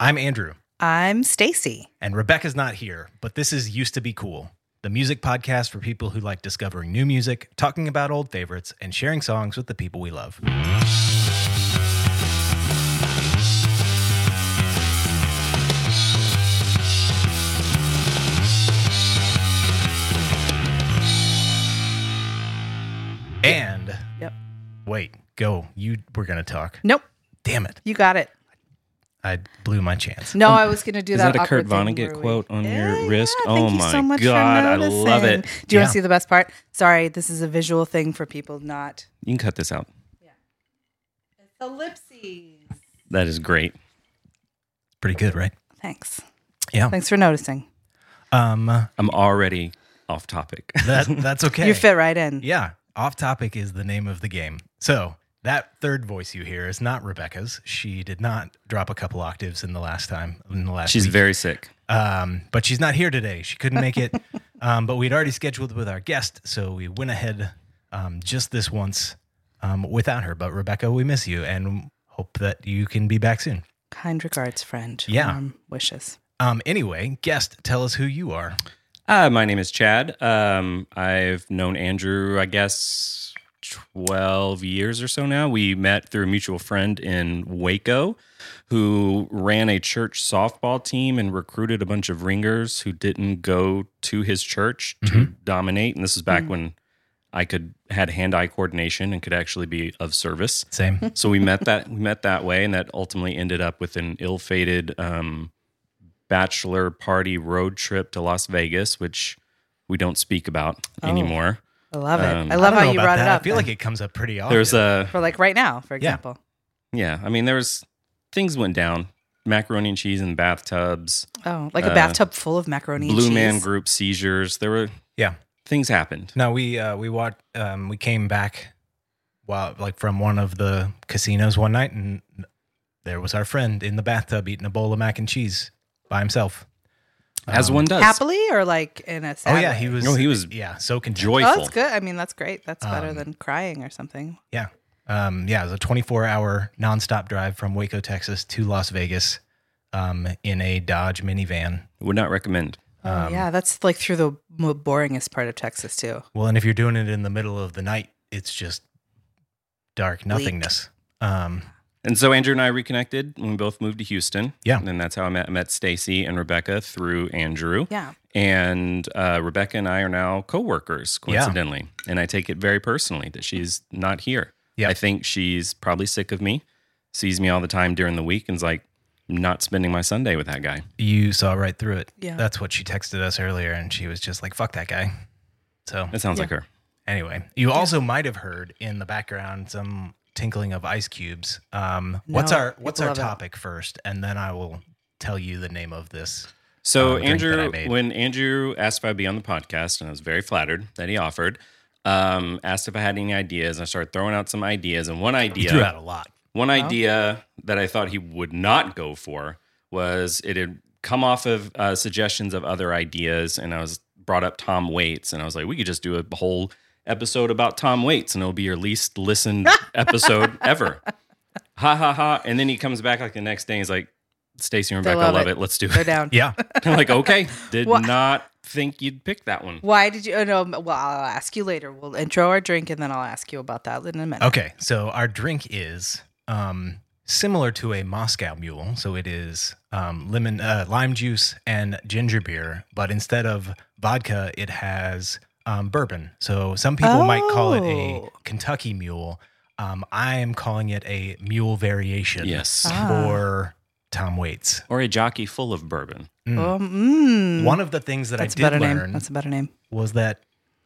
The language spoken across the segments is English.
I'm Andrew, I'm Stacy. and Rebecca's not here, but this is Used to Be Cool, the music podcast for people who like discovering new music, talking about old favorites, and sharing songs with the people we love. And Yep. wait, go. You were going to talk. Nope, Damn it. you got it. I blew my chance. No, I was going to do Is that. that a Kurt awkward thing Vonnegut quote on your Yeah, wrist? yeah, Oh thank you my so much for God, I love it. Do you Yeah. want to see the best part? Sorry, this is a visual thing for people not. You can cut this out. Yeah, ellipses. That is great. Pretty good, right? Thanks. Yeah. Thanks for noticing. Um, I'm already off topic. that that's okay. You fit right in. Yeah, off topic is the name of the game. So that third voice you hear is not Rebecca's. She did not drop a couple octaves in the last time in the last. She's week. very sick. um, but she's not here today. She couldn't make it. um, but we'd already scheduled with our guest, so we went ahead um, just this once um, without her. But Rebecca, we miss you and hope that you can be back soon. Kind regards, friend. Yeah. Warm wishes. Um, anyway, guest, tell us who you are. Uh, my name is Chad. Um, I've known Andrew, I guess, 12 years or so now. We met through a mutual friend in Waco who ran a church softball team and recruited a bunch of ringers who didn't go to his church to dominate. And this is back when I could had hand-eye coordination and could actually be of service. Same. So we met that we met that way, and that ultimately ended up with an ill-fated um, bachelor party road trip to Las Vegas, which we don't speak about Oh. anymore. I love it. Um, I I love don't how you brought that. it up. I feel like it comes up pretty often. There's a for like right now, for example. yeah, yeah. I mean there was things went down, macaroni and cheese in bathtubs, Oh, like a Uh, bathtub full of macaroni and blue man group seizures. There were yeah. things happened. No, we uh, we watched. Um, we came back, while like from one of the casinos one night, and there was our friend in the bathtub eating a bowl of mac and cheese by himself. As Um, one does. Happily or like in a sad Oh yeah, way? he was. No, he was Yeah, so content. Oh, that's good. I mean, that's great. That's better Um, than crying or something. Yeah, um, yeah. It was a 24 hour nonstop drive from Waco, Texas, to Las Vegas, um, in a Dodge minivan. Would not recommend. Oh, Um, yeah, that's like through the boringest part of Texas too. Well, and if you're doing it in the middle of the night, it's just dark nothingness. And so Andrew and I reconnected when we both moved to Houston. Yeah. And that's how I met, met Stacy and Rebecca through Andrew. Yeah. And uh, Rebecca and I are now coworkers, Yeah. coincidentally. And I take it very personally that she's not here. Yeah. I think she's probably sick of me, sees me all the time during the week, and is like, not spending my Sunday with that guy. you saw right through it. Yeah. That's what she texted us earlier, and she was just like, "Fuck that guy." So it sounds Yeah. like her. Anyway, you also might have heard in the background some tinkling of ice cubes. Um, what's our what's our love it. topic first, and then I will tell you the name of this. So um, drink that I Andrew, made. when Andrew asked if I'd be on the podcast, and I was very flattered that he offered, um, asked if I had any ideas. I started throwing out some ideas, and one idea Threw out a lot. One idea that I thought he would not go for was it had come off of uh, suggestions of other ideas, and I was brought up Tom Waits, and I was like, we could just do a whole episode about Tom Waits, and it'll be your least listened episode ever. Ha ha ha! And then he comes back like the next day, and he's like, Stacy and They Rebecca, love love it. it. Let's do They're it. down. Yeah, I'm like, okay, did What? not think you'd pick that one. Why did you? Oh no. Well, I'll ask you later. We'll intro our drink and then I'll ask you about that in a minute. Okay, so our drink is um, similar to a Moscow Mule. So it is um, lemon, uh, lime juice, and ginger beer. But instead of vodka, it has um, bourbon. So some people might call it a Oh. Kentucky Mule. Um, I am calling it a mule variation. Yes. Ah. For Tom Waits. Or a jockey full of bourbon. Mm. Oh, mm. One of the things that That's a I better did name. learn That's a better name. was that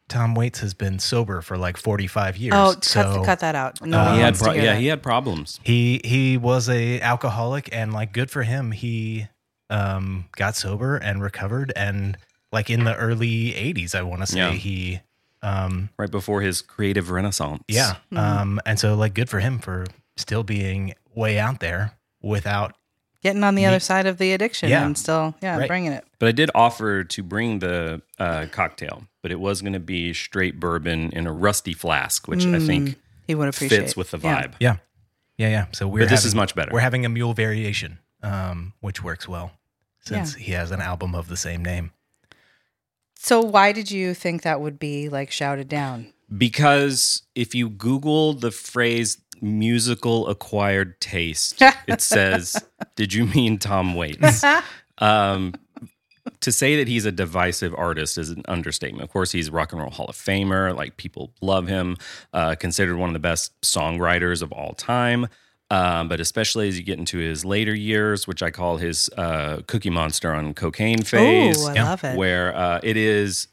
Tom Waits has been sober for like 45 years. Oh, so cut, cut that out. No, Um, he had pro- yeah, that. he had problems. he he was a alcoholic and like good for him he um got sober and recovered and like in the early 80s i want to say Yeah. he um Right before his creative renaissance. yeah Mm-hmm. um and so like good for him for still being way out there without Getting on the Me- other side of the addiction Yeah. and still, yeah, Right. bringing it. But I did offer to bring the uh, cocktail, but it was going to be straight bourbon in a rusty flask, which I think He would appreciate. fits with the vibe. yeah yeah yeah so we're But this is much better. we're having a mule variation um, which works well since he has an album of the same name. So why did you think that would be like shouted down? Because if you Google the phrase musical acquired taste, it says, Did you mean Tom Waits? Um, to say that he's a divisive artist is an understatement. Of course, he's rock and roll Hall of Famer. Like people love him, uh, considered one of the best songwriters of all time. Um, but especially as you get into his later years, which I call his uh, Cookie Monster on cocaine phase, Oh, I Yeah. love it. where uh, it is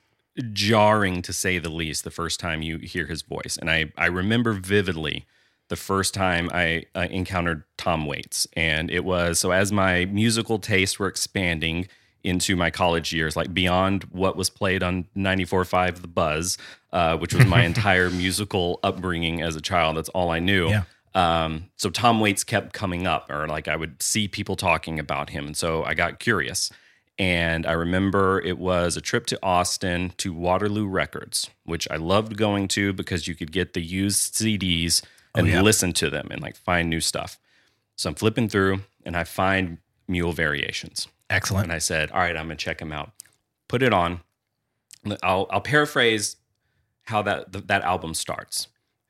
jarring to say the least the first time you hear his voice. And I, I remember vividly the first time I uh, encountered Tom Waits. And it was so as my musical tastes were expanding into my college years, like beyond what was played on 94.5 The Buzz, uh, which was my entire musical upbringing as a child. That's all I knew. Yeah. Um, so Tom Waits kept coming up, or like I would see people talking about him. And so I got curious. And I remember it was a trip to Austin to Waterloo Records, which I loved going to because you could get the used CDs and yeah. listen to them and like find new stuff. So I'm flipping through and I find Mule Variations. Excellent. And I said, all right, I'm going to check them out. Put it on. I'll, I'll paraphrase how that, that album starts.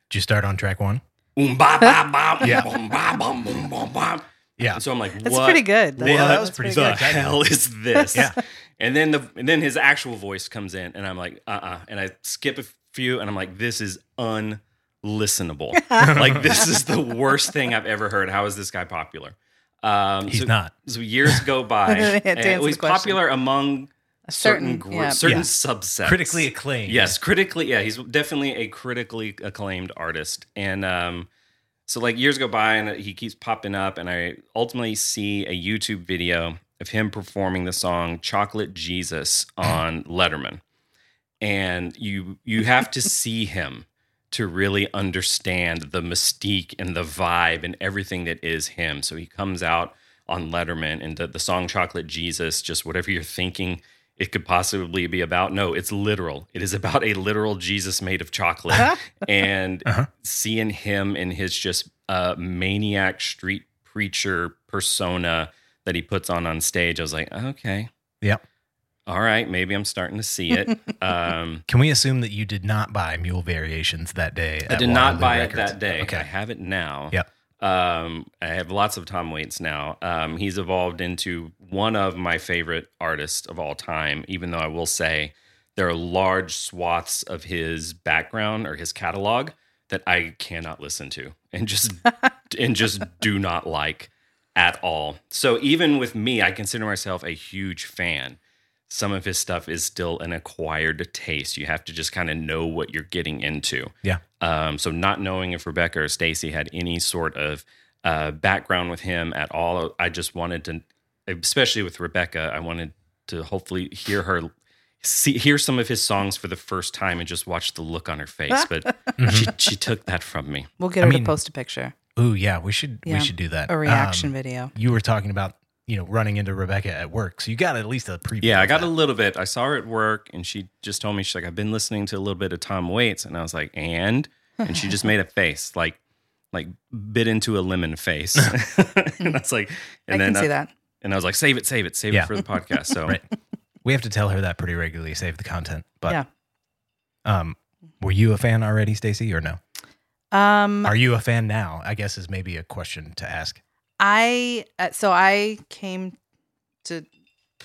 Did you start on track one? Boom, ba, ba, ba, Yeah. boom, ba, bum, boom, boom, bam. Yeah. And so I'm like, That's pretty good. Yeah, that was pretty the good. hell is this? Yeah. And then the and then his actual voice comes in, and I'm like, uh uh And I skip a few, and I'm like, this is unlistenable. like this is the worst thing I've ever heard. How is this guy popular? Um, He's so, not. So years go by. And well, he's popular among A certain certain, groups, yeah. certain Yeah. subsets. Critically acclaimed. Yes, critically. Yeah, he's definitely a critically acclaimed artist. And um, so, like years go by, and he keeps popping up, and I ultimately see a YouTube video of him performing the song "Chocolate Jesus" on Letterman. And you you have to see him to really understand the mystique and the vibe and everything that is him. So he comes out on Letterman and the, the song Chocolate Jesus, just whatever you're thinking it could possibly be about. No, it's literal. It is about a literal Jesus made of chocolate. and Uh-huh. seeing him in his just uh, maniac street preacher persona that he puts on on stage, I was like, okay, Yep. all right, maybe I'm starting to see it. Um, Can we assume that you did not buy Mule Variations that day? I did not Waterloo buy Records? it that day. Okay. I have it now. Yep. Um, I have lots of Tom Waits now. Um, he's evolved into one of my favorite artists of all time, even though I will say there are large swaths of his background or his catalog that I cannot listen to and just and just do not like at all. So even with me, I consider myself a huge fan. Some of his stuff is still an acquired taste. You have to just kind of know what you're getting into. Yeah. Um, so not knowing if Rebecca or Stacy had any sort of uh, background with him at all, I just wanted to, especially with Rebecca, I wanted to hopefully hear her see hear some of his songs for the first time and just watch the look on her face. But she she took that from me. We'll get I her mean- to post a picture, Ooh, yeah. We should. Yeah. We should do that. a reaction Um, video. you were talking about you know running into Rebecca at work, so you got at least a preview. Yeah, I got that. a little bit. I saw her at work and she just told me, she's like, I've been listening to a little bit of Tom Waits. And I was like, and? And she just made a face, like, like bit into a lemon face. and I was like, I and can then see that. and I was like, save it, save it, save Yeah. it for the podcast. So Right. We have to tell her that pretty regularly. Save the content. But yeah. um, were you a fan already, Stacy, or no? Um, Are you a fan now? I guess is maybe a question to ask. I uh, so I came to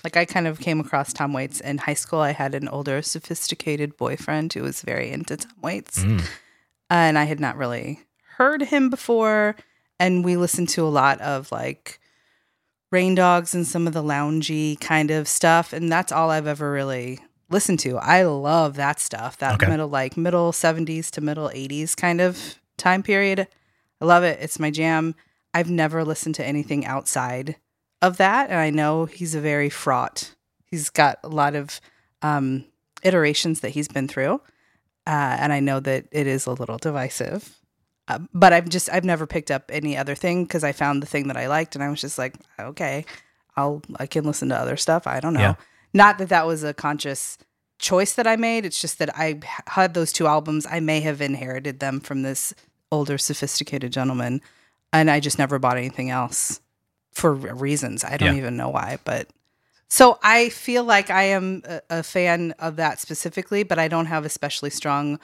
like I kind of came across Tom Waits in high school. I had an older, sophisticated boyfriend who was very into Tom Waits, Mm. and I had not really heard him before. And we listened to a lot of like Rain Dogs and some of the loungy kind of stuff, and that's all I've ever really listened to. I love that stuff. That Okay. middle like middle seventies to middle eighties kind of time period. I love it. It's my jam. I've never listened to anything outside of that, and I know he's a very fraught. He's got a lot of um, iterations that he's been through, uh, and I know that it is a little divisive. Uh, but I've just I've never picked up any other thing because I found the thing that I liked, and I was just like, okay, I'll I can listen to other stuff. I don't know. Yeah. Not that that was a conscious choice that I made. It's just that I had those two albums. I may have inherited them from this older, sophisticated gentleman, and I just never bought anything else. for reasons. I don't Yeah. even know why, but so I feel like I am a, a fan of that specifically, but I don't have especially strong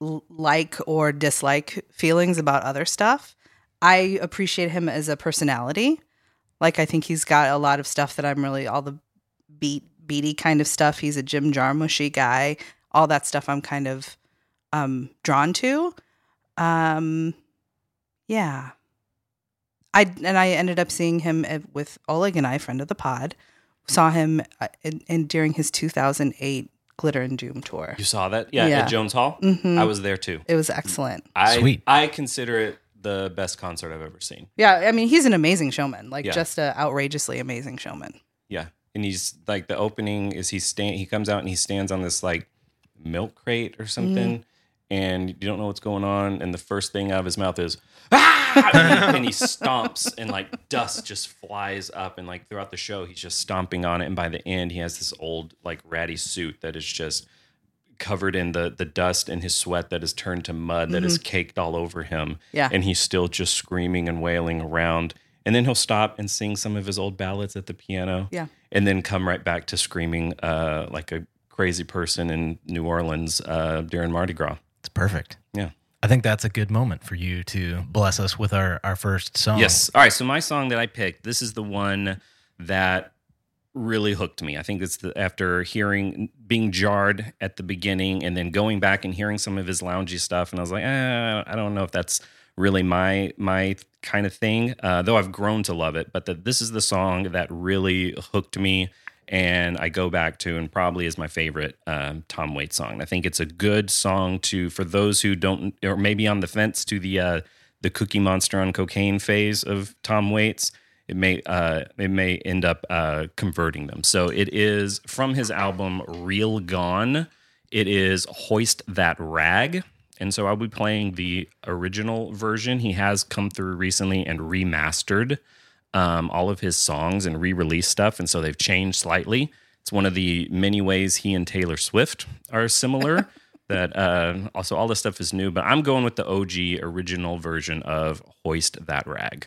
l- like or dislike feelings about other stuff. I appreciate him as a personality. Like I think he's got a lot of stuff that I'm really all the beat beady kind of stuff. He's a Jim Jarmushy guy. All that stuff I'm kind of um drawn to. Um yeah. I and I ended up seeing him with Oleg and I, friend of the pod. Saw him uh, in, in during his 2008 Glitter and Doom tour. You saw that? Yeah, Yeah. at Jones Hall. Mhm. I was there too. It was excellent. I, Sweet. I consider it the best concert I've ever seen. Yeah, I mean, he's an amazing showman, like Yeah. just an outrageously amazing showman. Yeah, and he's like the opening is he stand he comes out and he stands on this like milk crate or something, and you don't know what's going on, and the first thing out of his mouth is ah, and he stomps and like dust just flies up, and like throughout the show he's just stomping on it, and by the end he has this old like ratty suit that is just covered in the the dust and his sweat that is turned to mud that is caked all over him Yeah. and he's still just screaming and wailing around and then he'll stop and sing some of his old ballads at the piano Yeah. and then come right back to screaming uh, like a crazy person in New Orleans uh, during Mardi Gras. Perfect. Yeah. I think that's a good moment for you to bless us with our, our first song. Yes. All right. So my song that I picked, this is the one that really hooked me. I think it's the, after hearing being jarred at the beginning and then going back and hearing some of his loungy stuff, and I was like, eh, I don't know if that's really my my kind of thing. Uh, though I've grown to love it, but the, this is the song that really hooked me. And I go back to and probably is my favorite um, Tom Waits song. I think it's a good song to for those who don't or maybe on the fence to the uh, the Cookie Monster on cocaine phase of Tom Waits it may uh, it may end up uh, converting them. So it is from his album Real Gone. It is Hoist That Rag. And so I'll be playing the original version. He has come through recently and remastered um, all of his songs and re-release stuff, and so they've changed slightly. It's one of the many ways he and Taylor Swift are similar. that uh, also all this stuff is new, but I'm going with the OG original version of Hoist That Rag.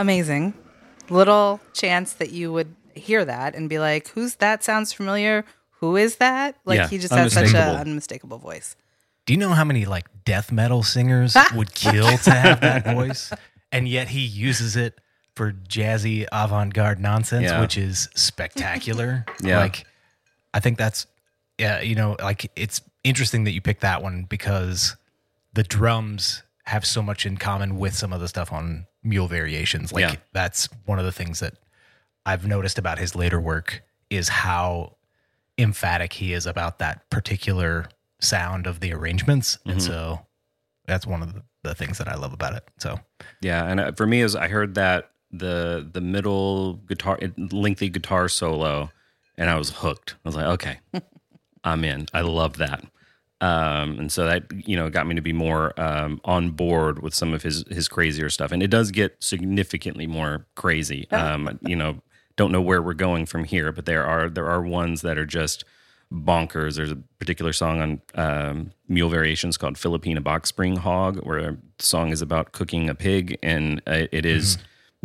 Amazing. Little chance that you would hear that and be like, "Who's that? Sounds familiar. Who is that?" Like Yeah, he just has such unmistakable. an unmistakable voice. Do you know how many like death metal singers would kill to have that voice? And yet he uses it for jazzy avant garde nonsense, Yeah. which is spectacular. Yeah. Like, I think that's, yeah, you know, like it's interesting that you picked that one because the drums have so much in common with some of the stuff on Mule Variations. Like, Yeah. that's one of the things that I've noticed about his later work is how emphatic he is about that particular sound of the arrangements. Mm-hmm. And so that's one of the, the things that I love about it. So Yeah, and uh, for me, is I heard that the the middle guitar, lengthy guitar solo, and I was hooked. I was like, okay, I'm in. I love that. Um, and so that you know got me to be more um, on board with some of his his crazier stuff, and it does get significantly more crazy. Um, you know, don't know where we're going from here, but there are there are ones that are just bonkers. There's a particular song on um, Mule Variations called Filipina Box Spring Hog, where the song is about cooking a pig, and uh, it is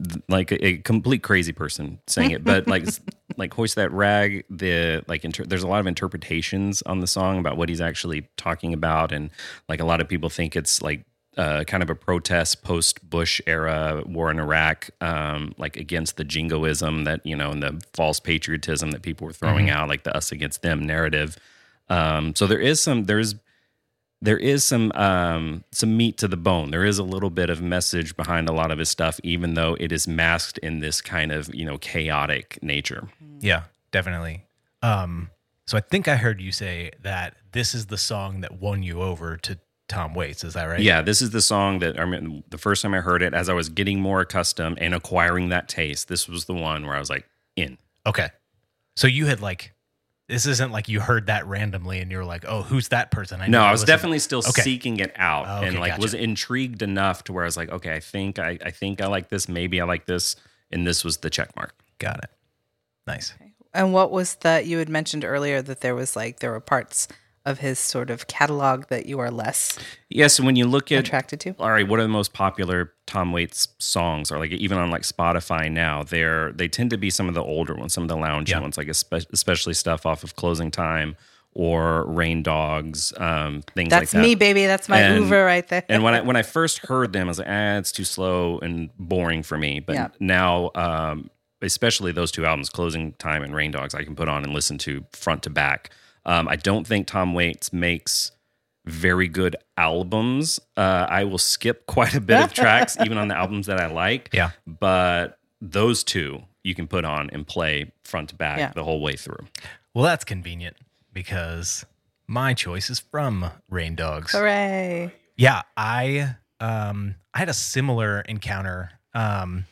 th- like a, a complete crazy person saying it. But like like hoist that rag, the like inter- there's a lot of interpretations on the song about what he's actually talking about, and like a lot of people think it's like uh, kind of a protest post Bush era war in Iraq, um, like against the jingoism that, you know, and the false patriotism that people were throwing out, like the us against them narrative. Um, so there is some, there's, there is some um, some meat to the bone. There is a little bit of message behind a lot of his stuff, even though it is masked in this kind of you know chaotic nature. yeah, definitely. Um, so I think I heard you say that this is the song that won you over to Tom Waits. Is that right? Yeah, this is the song that I mean, the first time I heard it, as I was getting more accustomed and acquiring that taste, this was the one where I was like in. Okay. So you had like, this isn't like you heard that randomly and you're like, oh, who's that person? No, need I was listen- definitely still Okay. seeking it out Oh, okay, and like gotcha. was intrigued enough to where I was like, okay, I think I, I think I like this. Maybe I like this, and this was the check mark. Got it. Nice. And what was that you had mentioned earlier that there was like there were parts of his sort of catalog that you are less yes So when you look at attracted to? all right, what are the most popular Tom Waits songs? Or like even on like Spotify now, they're they tend to be some of the older ones, some of the lounge Yeah. ones, like especially stuff off of Closing Time or Rain Dogs, um, things That's like that. me, baby. That's my And- Hoover right there. and when I when I first heard them, I was like, ah, it's too slow and boring for me. But Yeah. now, um, especially those two albums, Closing Time and Rain Dogs, I can put on and listen to front to back. Um, I don't think Tom Waits makes very good albums. Uh, I will skip quite a bit of tracks, even on the albums that I like. Yeah. But those two you can put on and play front to back Yeah. the whole way through. Well, that's convenient because my choice is from Rain Dogs. Hooray. Yeah, I um I had a similar encounter um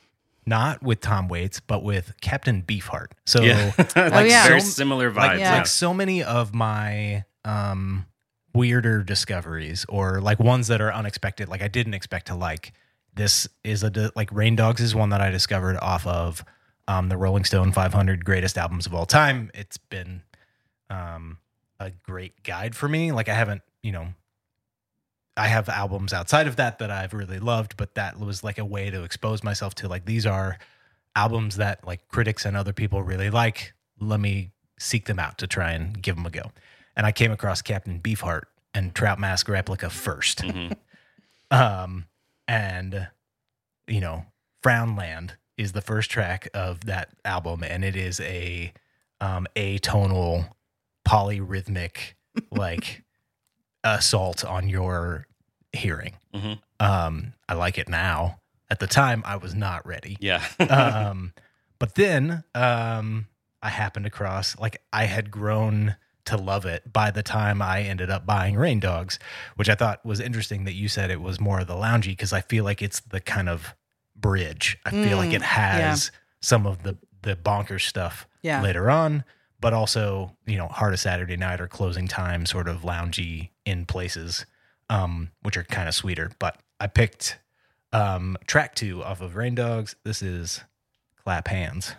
not with Tom Waits but with Captain Beefheart. So like yeah. very so- similar vibes. like, Yeah. like so many of my um weirder discoveries or like ones that are unexpected like I didn't expect to like this is a like Rain Dogs is one that I discovered off of um the Rolling Stone 500 greatest albums of all time. It's been um a great guide for me. Like I haven't, you know, I have albums outside of that that I've really loved, but that was like a way to expose myself to like these are albums that like critics and other people really like. Let me seek them out to try and give them a go. And I came across Captain Beefheart and Trout Mask Replica 1st Mhm. Um, and you know, Frownland is the first track of that album, and it is a um atonal, polyrhythmic, like assault on your hearing. Mhm. Um, I like it now. At the time, I was not ready Yeah. um, but then um, I happened across like I had grown to love it by the time I ended up buying Rain Dogs, which I thought was interesting that you said it was more of the loungy because I feel like it's the kind of bridge. I feel like Mm, it has some of the the bonkers stuff Yeah. later on, but also you know Heart of Saturday Night or Closing Time sort of loungy in places, um, which are kind of sweeter. But I picked um, track two off of Rain Dogs. This is Clap Hands.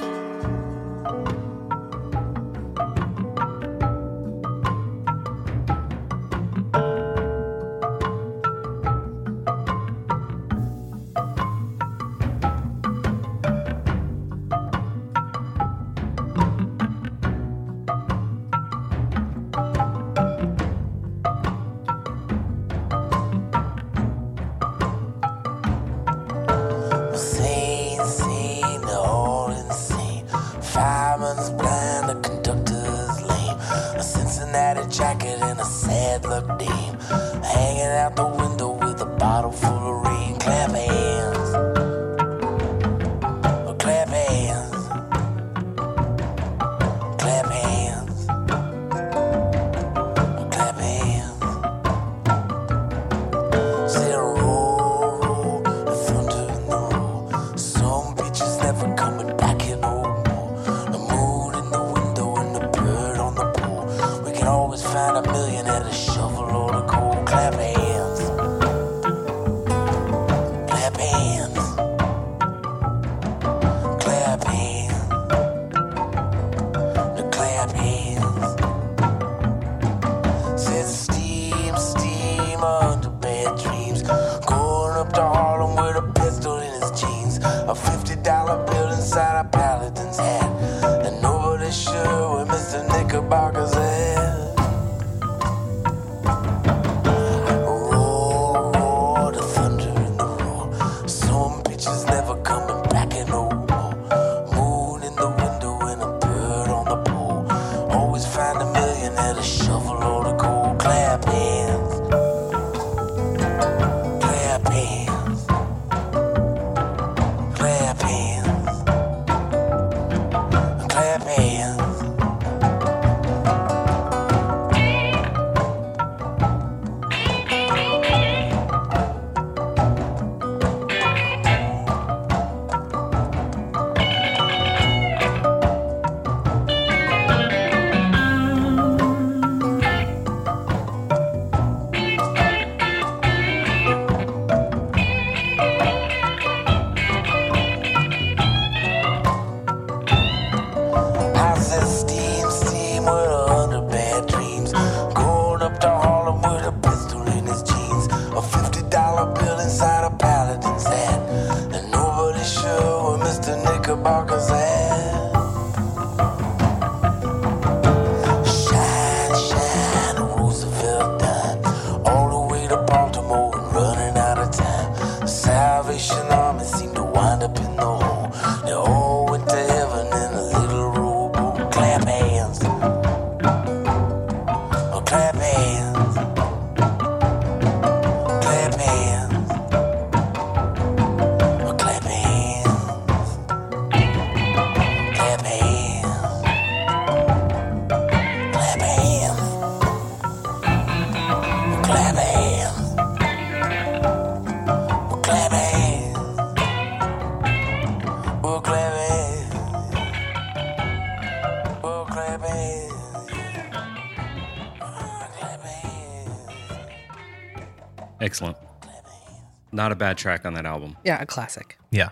Not a bad track on that album. Yeah, a classic. Yeah.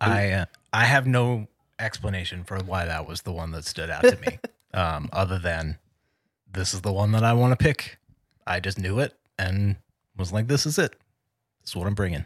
I uh, I have no explanation for why that was the one that stood out to me. um, other than this is the one that I want to pick. I just knew it and was like, this is it. This is what I'm bringing.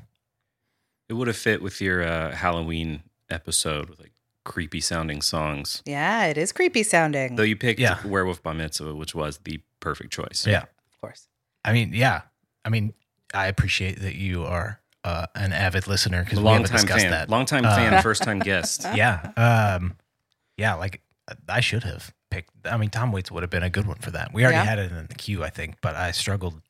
It would have fit with your uh, Halloween episode with like creepy sounding songs. Yeah, it is creepy sounding. Though you picked Yeah. Werewolf Bar Mitzvah, which was the perfect choice. Yeah. of course. I mean, yeah. I mean, I appreciate that you are uh, an avid listener because we haven't time discussed fan. that. Long time Uh, fan, first time guest. yeah. Um, yeah, like I should have picked. I mean, Tom Waits would have been a good one for that. We already Yeah. had it in the queue, I think, but I struggled.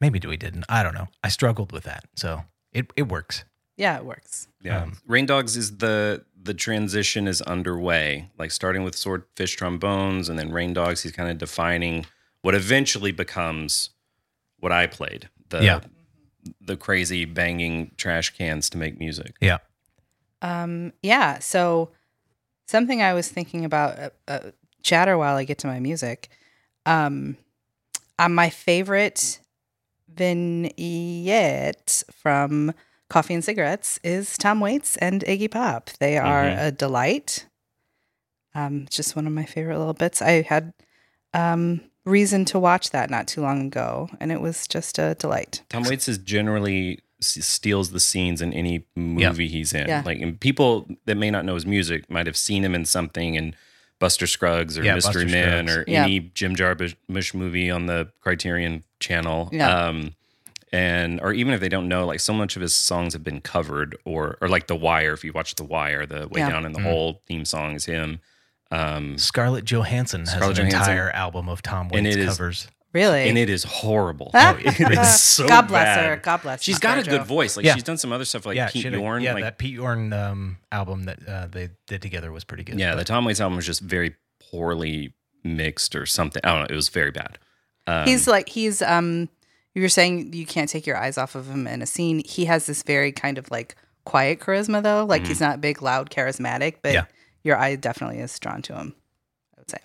Maybe we didn't. I don't know. I struggled with that, so it it works. Yeah, it works. Yeah. Um, Rain Dogs is the the transition is underway. Like starting with Swordfish Trombones and then Rain Dogs, he's kind of defining what eventually becomes what I played. The Yeah. the crazy banging trash cans to make music. Yeah. Um, yeah. So something I was thinking about uh, uh, chatter while I get to my music. Um, uh, my favorite vignette from Coffee and Cigarettes is Tom Waits and Iggy Pop. They are Mhm. a delight. Um, it's just one of my favorite little bits. I had um, reason to watch that not too long ago, and it was just a delight. Tom Waits is generally steals the scenes in any movie he's in. Yeah. Like, and people that may not know his music might have seen him in something and Buster Scruggs or Yeah, Mystery Buster Man Scruggs. or Yeah. any Jim Jarmusch movie on the Criterion Channel. Yeah. Um, and or even if they don't know, like so much of his songs have been covered, or or like The Wire. If you watch The Wire, the Way Yeah. Down in the. Hole theme song is him. Um, Scarlett Johansson has Scarlett an Johansson. entire album of Tom And Waits it is- covers. Really? and it is horrible. Ah, it is so God bless bad. her. God bless. She's got a Scarjo. good voice. Like Yeah. she's done some other stuff like yeah, Pete she had a- Yorn. yeah, like, that Pete Yorn um, album that uh, they did together was pretty good. yeah, the but- Tom Waits album was just very poorly mixed or something. I don't know. It was very bad. Um, He's like he's um. You were saying you can't take your eyes off of him in a scene. He has this very kind of like quiet charisma though. Like he's not big, loud, charismatic, but Yeah. Your eye definitely is drawn to him. I would say.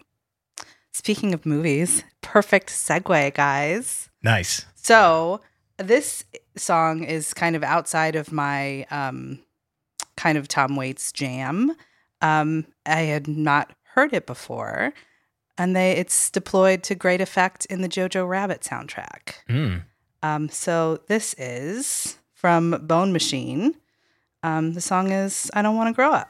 Speaking of movies, perfect segue, guys. nice. So this song is kind of outside of my um, kind of Tom Waits jam. Um, I had not heard it before, and they it's deployed to great effect in the Jojo Rabbit soundtrack. Mm. Um, so this is from Bone Machine. Um, the song is "I Don't Want to Grow Up."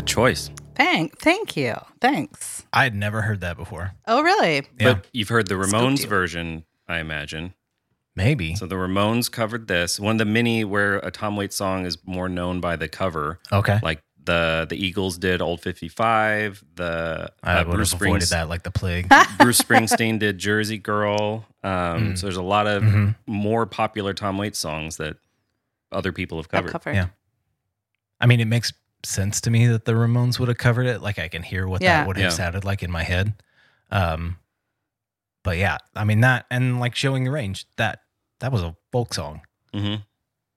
Good choice. Thank, thank you, thanks. I had never heard that before. Oh, really? Yeah. But you've heard the Ramones version, I imagine. Maybe. So the Ramones covered this. One of the many where a Tom Waits song is more known by the cover. Okay. Like the the Eagles did Old 55. The I uh, would Bruce, have avoided Springs- that like the plague. Bruce Springsteen did Jersey Girl. Um, Mm. So there's a lot of Mhm. more popular Tom Waits songs that other people have covered. covered. Yeah. I mean, it makes sense to me that the Ramones would have covered it. Like I can hear what Yeah. that would have Yeah. sounded like in my head. Um, but yeah, I mean that and like showing the range that that was a folk song hmm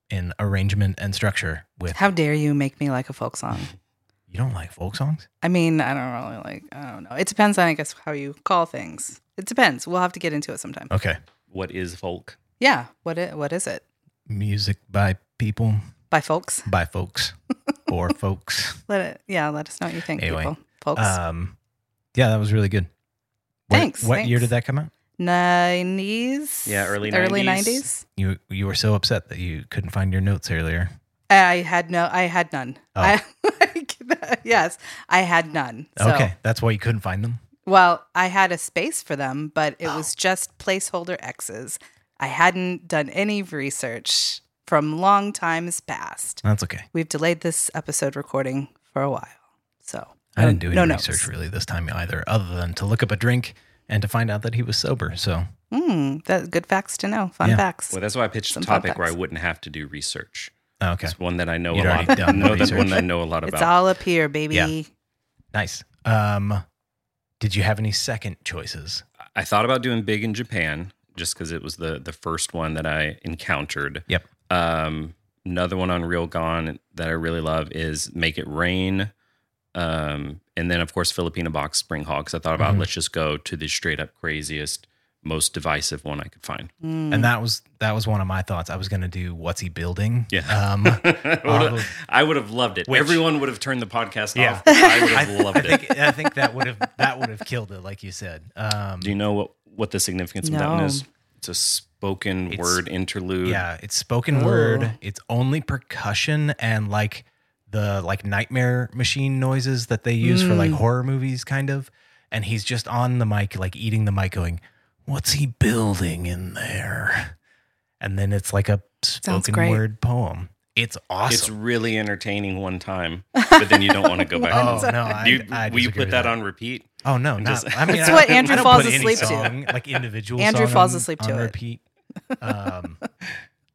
in arrangement and structure. With How dare you make me like a folk song? you don't like folk songs? I mean, I don't really like. I don't know. It depends on, I guess, how you call things. It depends. We'll have to get into it sometime. Okay, What is folk? Yeah. What? i- What is it? music by people By folks. by folks for folks. Let it. Yeah. Let us know what you think, Anyway, people. Folks. Um, yeah, that was really good. What, Thanks, What year did that come out? Nineties. Yeah, early 90s. early 90s. nineties. You you were so upset that you couldn't find your notes earlier. I had no. I had none. Oh. I, yes, I had none. So, okay, that's why you couldn't find them. Well, I had a space for them, but it Oh. was just placeholder X's. I hadn't done any research from long times past. That's okay. We've delayed this episode recording for a while, so I didn't do any no research notes. really this time either, other than to look up a drink and to find out that he was sober. So Mm, that good facts to know. Fun Yeah. facts. Well, that's why I pitched Some a topic where I wouldn't have to do research. okay, It's one that I know You'd a lot. done the know that one that I know a lot about. It's all up here, baby. Yeah. nice. Um, did you have any second choices? I thought about doing big in Japan just because it was the the first one that I encountered. Yep. Um, another one on Real Gone that I really love is Make It Rain. Um, and then of course Filipino Box Spring Hog because I thought about Mhm. let's just go to the straight up craziest, most divisive one I could find. Mm. And that was that was one of my thoughts. I was going to do what's he building? Yeah. Um, I would've- I would have loved it. which- Everyone would have turned the podcast Yeah. off. I would I, have loved I it. think I think that would have that would have killed it, like you said. Um, Do you know what what the significance of that one is? It's a spoken It's- word interlude. yeah, it's spoken Oh. word. It's only percussion and like the like nightmare machine noises that they use for like Mm. horror movies, kind of. And he's just on the mic, like eating the mic, going, "What's he building in there?" And then it's like a spoken word poem. It's awesome. It's really entertaining one time, but then you don't want to go back. oh no, I, you, I will you put with that, on repeat? Oh no, not, just- I mean, It's I what Andrew I don't falls put any asleep to. like individual. Andrew song falls on- asleep on to it. repeat. Um,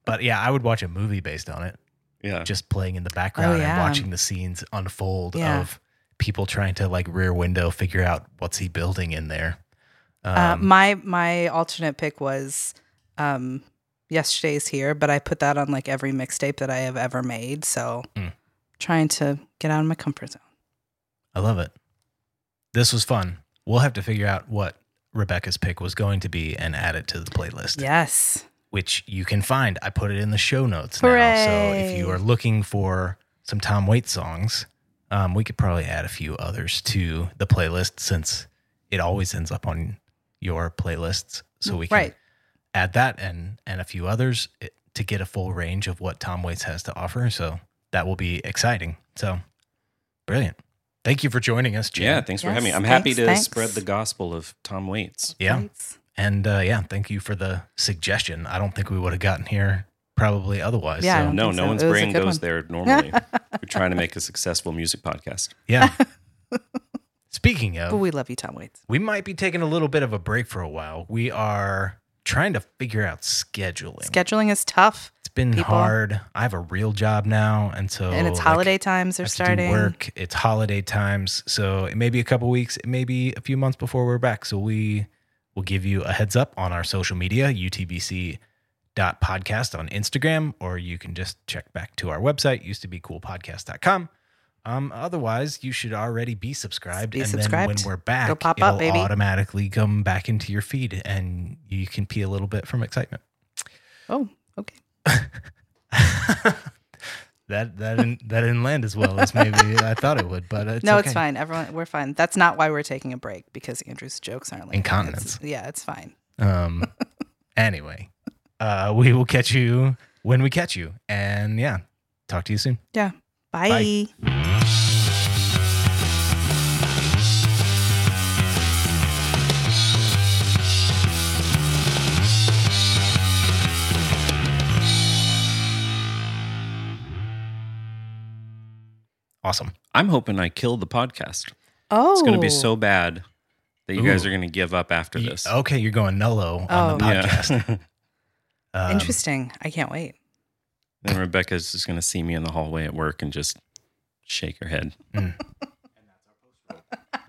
but yeah, I would watch a movie based on it, Yeah. just playing in the background and yeah. watching the scenes unfold Yeah. of people trying to like rear window figure out what's he building in there. Um, Uh, my my alternate pick was um, yesterday's here, but I put that on like every mixtape that I have ever made. So Mm. trying to get out of my comfort zone. I love it. This was fun. We'll have to figure out what Rebecca's pick was going to be and add it to the playlist. Yes. which you can find. I put it in the show notes now. So if you are looking for some Tom Waits songs, um, we could probably add a few others to the playlist since it always ends up on your playlists. So we can Right. add that and and a few others eh, to get a full range of what Tom Waits has to offer. So that will be exciting. So brilliant. Thank you for joining us, Jim. yeah. Thanks for having me. I'm happy to thanks. spread the gospel of Tom Waits. Yeah. Thanks. And uh, yeah, thank you for the suggestion. I don't think we would have gotten here probably otherwise. Yeah, so. No, no so. one's It brain goes one. there normally. We're trying to make a successful music podcast. Yeah. Speaking of, But we love you, Tom Waits. we might be taking a little bit of a break for a while. We are trying to figure out scheduling. Scheduling is tough, it's been people. hard. I have a real job now, and so and it's like, holiday times have to do starting. work. It's holiday times, so it may be a couple weeks, it may be a few months before we're back. So we will give you a heads up on our social media, UTBC dot podcast on Instagram, or you can just check back to our website, used to be coolpodcast.com. Um, otherwise, you should already be subscribed. Be and subscribed. then when we're back, Go pop it'll up, baby. automatically come back into your feed and you can pee a little bit from excitement. Oh, okay. That that didn't, that didn't land as well as maybe I thought it would, but it's no, okay. it's fine. Everyone, we're fine. That's not why we're taking a break because Andrew's jokes aren't like Incontinence. Yeah, it's fine. Um. anyway, uh, we will catch you when we catch you, and yeah, talk to you soon. Yeah. Bye. Awesome. I'm hoping I kill the podcast. Oh, It's going to be so bad that you guys Ooh. are going to give up after You- this. okay, you're going nullo on the Oh. podcast. Um, interesting. I can't wait. then Rebecca's just going to see me in the hallway at work and just shake her head. mm.